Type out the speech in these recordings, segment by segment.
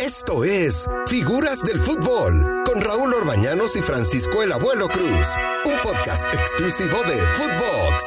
Esto es Figuras del Fútbol con Raúl Orbañanos y Francisco el Abuelo Cruz, un podcast exclusivo de Footbox.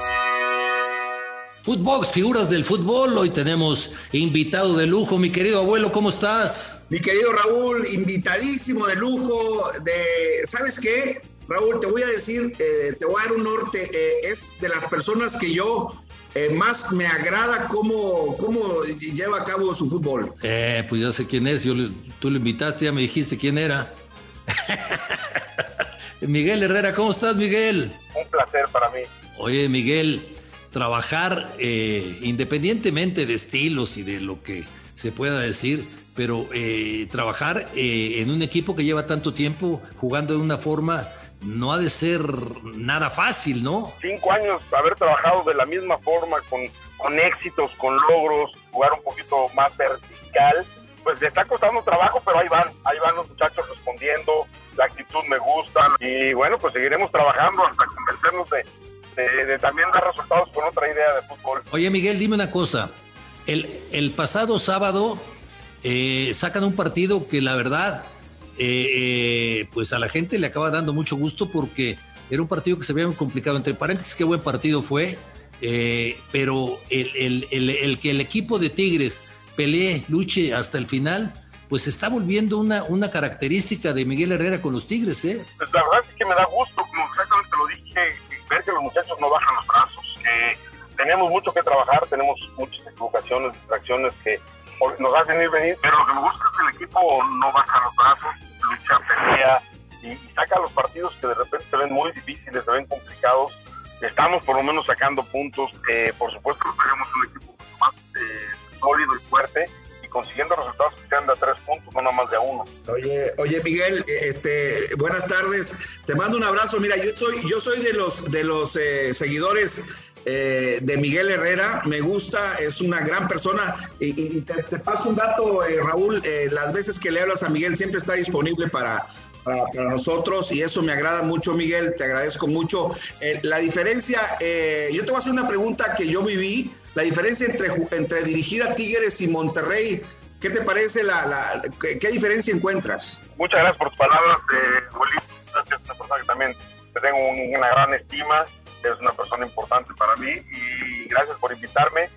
Footbox, figuras del fútbol. Hoy tenemos invitado de lujo, mi querido abuelo, ¿cómo estás? Mi querido Raúl, invitadísimo de lujo. De, ¿sabes qué? Raúl, te voy a decir, eh, te voy a dar un norte. Eh, es de las personas que yo eh, más me agrada cómo, cómo lleva a cabo su fútbol. Eh, pues ya sé quién es, yo, tú lo invitaste, ya me dijiste quién era. Miguel Herrera, ¿cómo estás, Miguel? Un placer para mí. Oye, Miguel, trabajar eh, independientemente de estilos y de lo que se pueda decir, pero eh, trabajar en un equipo que lleva tanto tiempo jugando de una forma no ha de ser nada fácil, ¿no? Cinco años haber trabajado de la misma forma, con, con éxitos, con logros, jugar un poquito más vertical, pues le está costando trabajo, pero ahí van, ahí van los muchachos respondiendo, la actitud me gusta y bueno, pues seguiremos trabajando hasta convencernos de, de, también dar resultados con otra idea de fútbol. Oye Miguel, dime una cosa, el, el pasado sábado eh, sacan un partido que la verdad eh, pues a la gente le acaba dando mucho gusto porque era un partido que se había complicado. Entre paréntesis, qué buen partido fue, eh, pero el, el, el, que el equipo de Tigres pelee, luche hasta el final, pues está volviendo una, una característica de Miguel Herrera con los Tigres, ¿eh? Pues la verdad es que me da gusto, como exactamente lo dije, ver que los muchachos no bajan los brazos, tenemos mucho que trabajar, tenemos muchas equivocaciones, distracciones que nos hacen ir venir, pero lo que me gusta es que el equipo no baja los brazos, lucha, pelea y, y, saca los partidos que de repente se ven muy difíciles, se ven complicados. Estamos por lo menos sacando puntos. Eh, por supuesto, tenemos un equipo más eh, sólido y fuerte y consiguiendo resultados que sean de a tres puntos, no nada más de a uno. Oye, oye Miguel, este, buenas tardes. Te mando un abrazo. Mira, yo soy, yo soy de los de los eh, seguidores eh, de Miguel Herrera, me gusta, es una gran persona. Y, te, paso un dato, eh, Raúl, eh, las veces que le hablas a Miguel siempre está disponible para, para, nosotros y eso me agrada mucho, Miguel, te agradezco mucho. Eh, la diferencia, yo te voy a hacer una pregunta que yo viví, la diferencia entre, entre dirigir a Tigres y Monterrey. ¿Qué te parece? La, la ¿qué, ¿qué, diferencia encuentras? Muchas gracias por tus palabras, eh, Gracias, una persona que también te tengo una gran estima es una persona importante para mí y gracias por invitarme.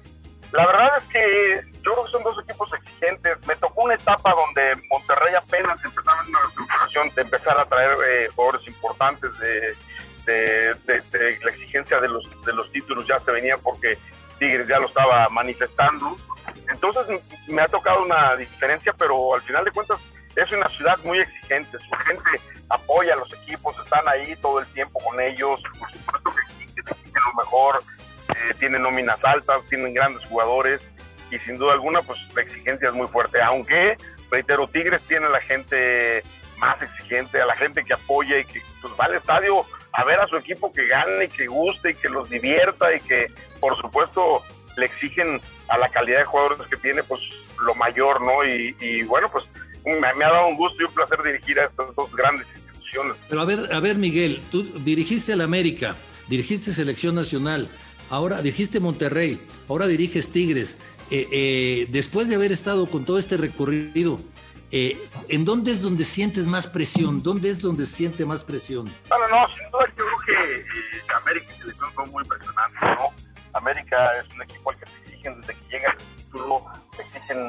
La verdad es que yo creo que son dos equipos exigentes. Me tocó una etapa donde Monterrey apenas empezaba una reestructuración de empezar a traer eh, jugadores importantes de, de, de, de, la exigencia de los, de los títulos ya se venía porque Tigres ya lo estaba manifestando. Entonces me ha tocado una diferencia, pero al final de cuentas es una ciudad muy exigente. Su gente apoya a los equipos, están ahí todo el tiempo con ellos. Por lo mejor, eh, tienen nóminas altas, tienen grandes jugadores y sin duda alguna pues la exigencia es muy fuerte, aunque reitero, Tigres tiene a la gente más exigente, a la gente que apoya y que pues va al estadio a ver a su equipo que gane, que guste y que los divierta y que por supuesto le exigen a la calidad de jugadores que tiene pues lo mayor, ¿no? Y, y bueno, pues me, me, ha dado un gusto y un placer dirigir a estas dos grandes instituciones. Pero a ver, a ver Miguel, tú dirigiste al América, dirigiste selección nacional, ahora dirigiste Monterrey, ahora diriges Tigres. Eh, eh, después de haber estado con todo este recorrido, eh, ¿en dónde es donde sientes más presión? ¿Dónde es donde siente más presión? No, no, sin duda creo que eh, América y selección son muy impresionantes, ¿no? América es un equipo al que te exigen desde que llega el título, te exigen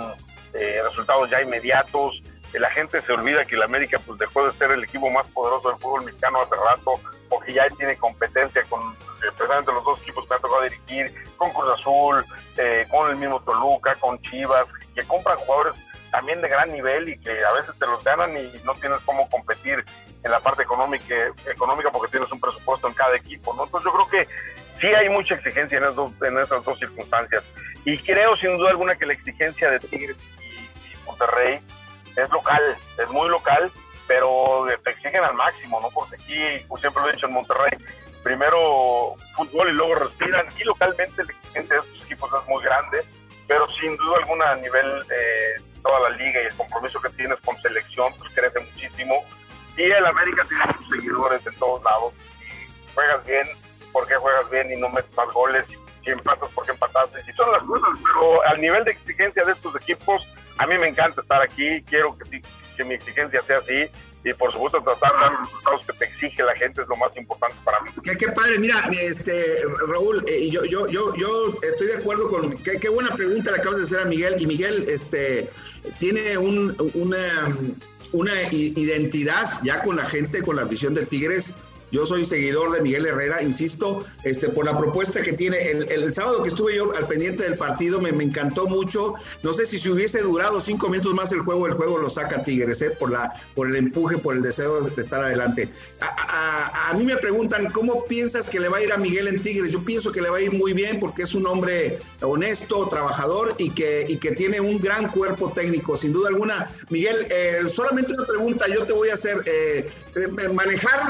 eh, resultados ya inmediatos, la gente se olvida que el América pues dejó de ser el equipo más poderoso del fútbol mexicano hace rato, porque ya tiene competencia con eh, precisamente los dos equipos que me ha tocado dirigir, con Cruz Azul, eh, con el mismo Toluca, con Chivas, que compran jugadores también de gran nivel y que a veces te los ganan y no tienes cómo competir en la parte económica, económica porque tienes un presupuesto en cada equipo, ¿no? Entonces yo creo que sí hay mucha exigencia en, estos, en estas dos circunstancias. Y creo sin duda alguna que la exigencia de Tigres y, y Monterrey es local, es muy local, pero te exigen al máximo, ¿no? Porque aquí, como siempre lo he dicho en Monterrey, primero fútbol y luego respiran. Y localmente la exigencia de estos equipos es muy grande, pero sin duda alguna a nivel eh, toda la liga y el compromiso que tienes con selección, pues crece muchísimo. Y el América tiene sus seguidores en todos lados. Y juegas bien, ¿por qué juegas bien y no metes más goles? Si empatas, ¿por qué empataste? Y son las cosas, pero al nivel de exigencia de estos equipos, A mí me encanta estar aquí, quiero que, que mi exigencia sea así y por supuesto tratar de dar los que te exige la gente es lo más importante para mí. Qué, padre, mira, este Raúl, eh, yo, yo, yo, yo estoy de acuerdo con, qué, qué, buena pregunta le acabas de hacer a Miguel, y Miguel este, tiene un, una, una identidad ya con la gente, con la afición de Tigres, yo soy seguidor de Miguel Herrera, insisto, este, por la propuesta que tiene. El, sábado que estuve yo al pendiente del partido me, encantó mucho. No sé si se hubiese durado cinco minutos más el juego, el juego lo saca Tigres, ¿eh? por, la, por el empuje, por el deseo de estar adelante. A, mí me preguntan, ¿cómo piensas que le va a ir a Miguel en Tigres? Yo pienso que le va a ir muy bien porque es un hombre honesto, trabajador y que, y que tiene un gran cuerpo técnico, sin duda alguna. Miguel, eh, solamente una pregunta yo te voy a hacer. Eh, eh manejar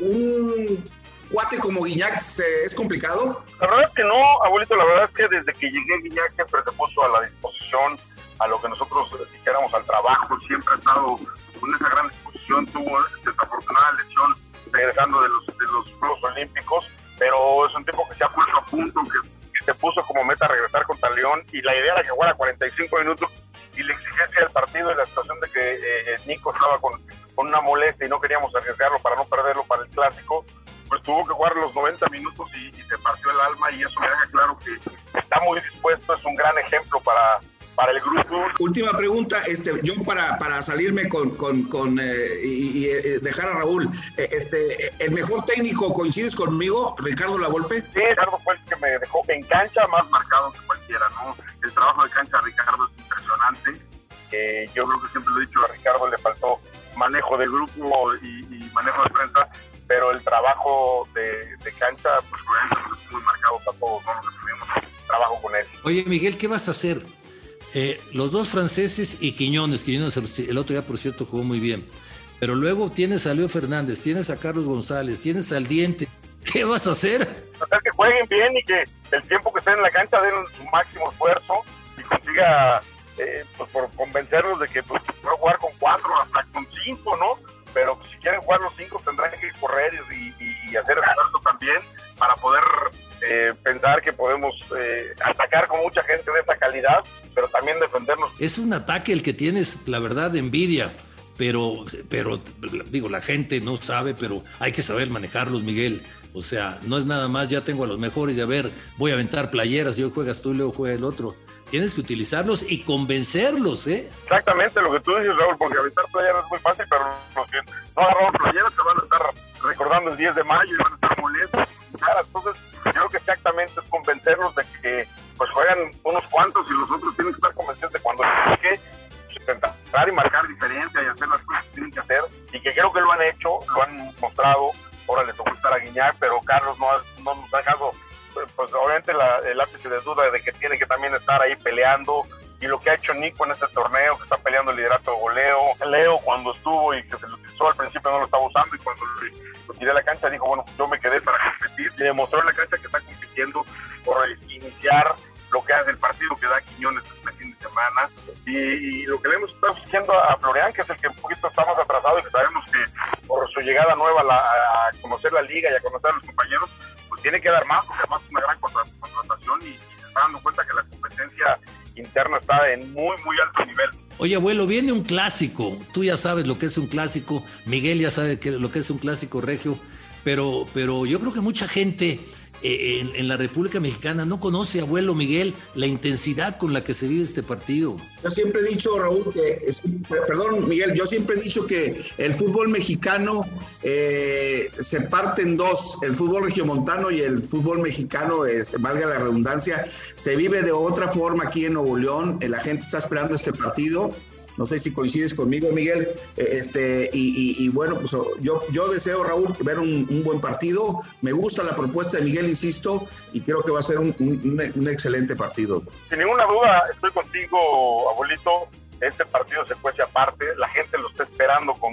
un cuate como Guiñac es complicado? La verdad es que no, abuelito, la verdad es que desde que llegué Guiñac siempre se puso a la disposición a lo que nosotros dijéramos al trabajo, siempre ha estado con esa gran disposición, tuvo desafortunada lesión regresando de los, de los Juegos Olímpicos, pero es un tipo que se ha puesto a punto, que, se puso como meta regresar contra León y la idea era que jugara 45 minutos y la exigencia del partido y la situación de que eh, Nico estaba con con una molestia y no queríamos arriesgarlo para no perderlo para el clásico, pues tuvo que jugar los 90 minutos y, se partió el alma y eso me deja claro que está muy dispuesto, es un gran ejemplo para, para el grupo. Última pregunta, este, yo para, para salirme con, con, con eh, y, eh, dejar a Raúl, eh, este, el mejor técnico, ¿coincides conmigo, Ricardo Lavolpe? Sí, Ricardo fue el que me dejó en cancha más marcado que cualquiera, ¿no? El trabajo de cancha de Ricardo es impresionante. yo creo que siempre lo he dicho, a Ricardo le faltó manejo del grupo y, manejo de prensa, pero el trabajo de, cancha, pues fue muy marcado para todos, ¿no? Tuvimos trabajo con él. Oye, Miguel, ¿qué vas a hacer? Eh, los dos franceses y Quiñones, Quiñones el otro día, por cierto, jugó muy bien. Pero luego tienes a Leo Fernández, tienes a Carlos González, tienes al Diente. ¿Qué vas a hacer? Hacer que jueguen bien y que el tiempo que estén en la cancha den su máximo esfuerzo y consiga eh, pues por convencerlos de que pues, jugar con cuatro, hasta con cinco, ¿no? Pero si quieren jugar los cinco tendrán que correr y, hacer esfuerzo también para poder eh, pensar que podemos eh, atacar con mucha gente de esta calidad, pero también defendernos. Es un ataque el que tienes, la verdad, envidia. Pero, pero, digo, la gente no sabe, pero hay que saber manejarlos, Miguel. O sea, no es nada más, ya tengo a los mejores y a ver, voy a aventar playeras, yo juegas tú y luego juega el otro tienes que utilizarlos y convencerlos, ¿eh? Exactamente lo que tú dices, Raúl, porque aventar playeras es muy fácil, pero los que no agarraron playeras te van a estar recordando el 10 de mayo y van a estar molestos. Entonces, yo creo que exactamente es convencerlos de que pues juegan unos cuantos y los otros tienen que estar convencidos de cuando les que intentar y marcar diferencia y hacer las cosas que tienen que hacer y que creo que lo han hecho, lo han mostrado. Ahora le tocó estar a Guiñar, pero Carlos no, no nos ha dejado pues obviamente el ápice de duda de que tiene que también estar ahí peleando. Y lo que ha hecho Nico en este torneo, que está peleando el liderato de goleo, Leo cuando estuvo y que se lo utilizó al principio no lo estaba usando. Y cuando lo, tiré a la cancha dijo, bueno, yo me quedé para competir y demostró en la cancha que está compitiendo por iniciar lo que hace el partido que da Quiñones este fin de semana. Y, lo que le hemos estado diciendo a Florian, que es el que un poquito está más atrasado y que sabemos que por su llegada nueva a conocer la liga y a conocer a los compañeros, tiene que dar más, porque además es una gran contratación y, se está dando cuenta que la competencia interna está en muy, muy alto nivel. Oye, abuelo, viene un clásico. Tú ya sabes lo que es un clásico. Miguel ya sabe que, lo que es un clásico regio. Pero, pero yo creo que mucha gente eh, en, la República Mexicana no conoce, abuelo Miguel, la intensidad con la que se vive este partido. Yo siempre he dicho, Raúl, que, perdón, Miguel, yo siempre he dicho que el fútbol mexicano eh, se parte en dos, el fútbol regiomontano y el fútbol mexicano, este, valga la redundancia, se vive de otra forma aquí en Nuevo León, la gente está esperando este partido no sé si coincides conmigo, Miguel. Eh, este, y, bueno, pues yo, yo deseo, Raúl, ver un, buen partido. Me gusta la propuesta de Miguel, insisto, y creo que va a ser un, excelente partido. Sin ninguna duda, estoy contigo, abuelito. Este partido se cuece aparte. La gente lo está esperando con,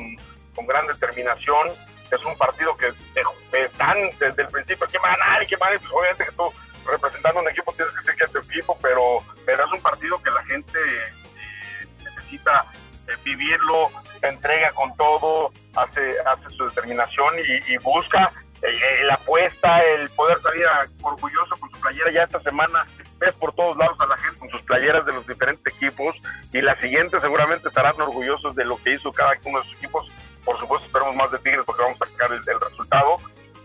con gran determinación. Es un partido que están desde el principio, que van a y que van pues obviamente que tú representando un equipo tienes que ser que tu equipo, pero, pero es un partido que la gente necesita eh, vivirlo, se entrega con todo, hace, hace su determinación y, busca eh, la apuesta, el poder salir orgulloso con su playera. Ya esta semana ves por todos lados a la gente con sus playeras de los diferentes equipos y la siguiente seguramente estarán orgullosos de lo que hizo cada uno de sus equipos. Por supuesto, esperamos más de Tigres porque vamos a sacar el, resultado,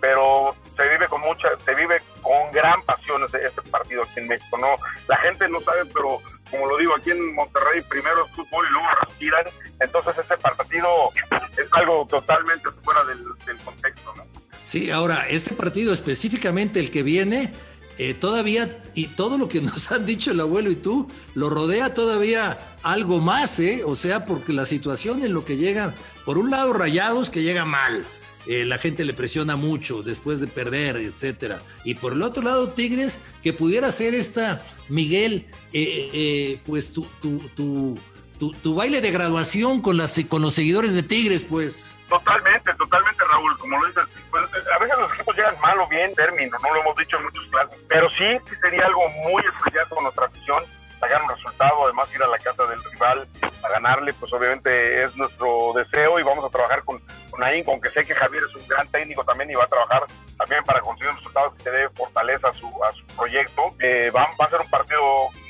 pero se vive con mucha, se vive con gran pasión este, este partido aquí en México. No, la gente no sabe, pero como lo digo, aquí en Monterrey primero Sí, ahora, este partido específicamente el que viene, eh, todavía, y todo lo que nos han dicho el abuelo y tú, lo rodea todavía algo más, ¿eh? O sea, porque la situación en lo que llegan, por un lado rayados que llega mal, eh, la gente le presiona mucho después de perder, etcétera. Y por el otro lado, Tigres, que pudiera ser esta, Miguel, eh, eh, pues tu, tu, tu, tu, baile de graduación con, las, con los seguidores de Tigres, pues. Totalmente, totalmente, Raúl. Como lo dices, pues, a veces los equipos llegan mal o bien, término, no lo hemos dicho en muchos casos, pero sí, sí sería algo muy especial con nuestra afición sacar un resultado, además ir a la casa del rival a ganarle, pues obviamente es nuestro deseo y vamos a trabajar con, con aunque sé que Javier es un gran técnico también y va a trabajar también para conseguir resultados que dé fortaleza a su, a su proyecto. Eh, va, va, a ser un partido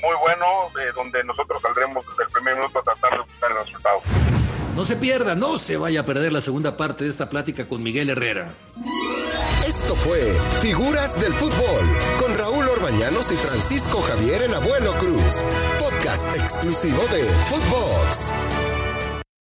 muy bueno, eh, donde nosotros saldremos desde el primer minuto a tratar de buscar el resultado. No se pierda, no se vaya a perder la segunda parte de esta plática con Miguel Herrera. Esto fue Figuras del Fútbol con Raúl Orbañanos y Francisco Javier el Abuelo Cruz, podcast exclusivo de Footbox.